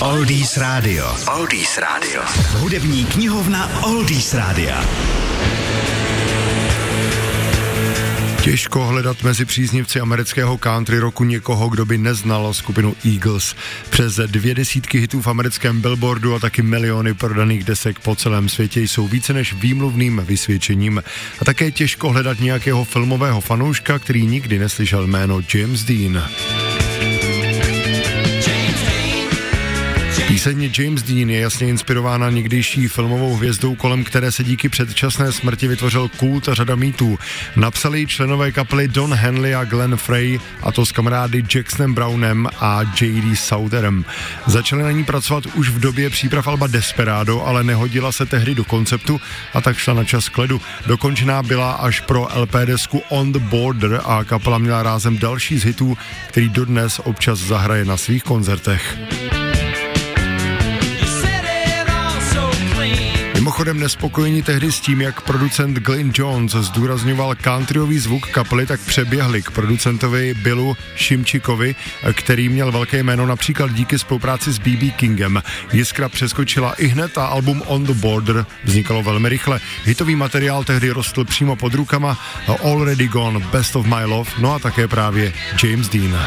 Oldies Radio. Oldies Radio. Hudební knihovna Oldies Radio. Těžko hledat mezi příznivci amerického country roku někoho, kdo by neznal skupinu Eagles. Přes dvě desítky hitů v americkém billboardu a taky miliony prodaných desek po celém světě jsou více než výmluvným vysvědčením. A také těžko hledat nějakého filmového fanouška, který nikdy neslyšel jméno James Dean. Píseň James Dean je jasně inspirována někdejší filmovou hvězdou, kolem které se díky předčasné smrti vytvořil kult a řada mýtů. Napsali členové kapely Don Henley a Glenn Frey, a to s kamarády Jacksonem Brownem a J.D. Southerem. Začali na ní pracovat už v době příprav Alba Desperado, ale nehodila se tehdy do konceptu a tak šla na čas k ledu. Dokončená byla až pro LP desku On the Border a kapela měla rázem další z hitů, který dodnes občas zahraje na svých koncertech. Mimochodem nespokojení tehdy s tím, jak producent Glenn Jones zdůrazňoval countryový zvuk kapely, tak přeběhli k producentovi Billu Šimčikovi, který měl velké jméno například díky spolupráci s BB Kingem. Jiskra přeskočila i hned a album On the Border vznikalo velmi rychle. Hitový materiál tehdy rostl přímo pod rukama Already Gone, Best of My Love, no a také právě James Dean.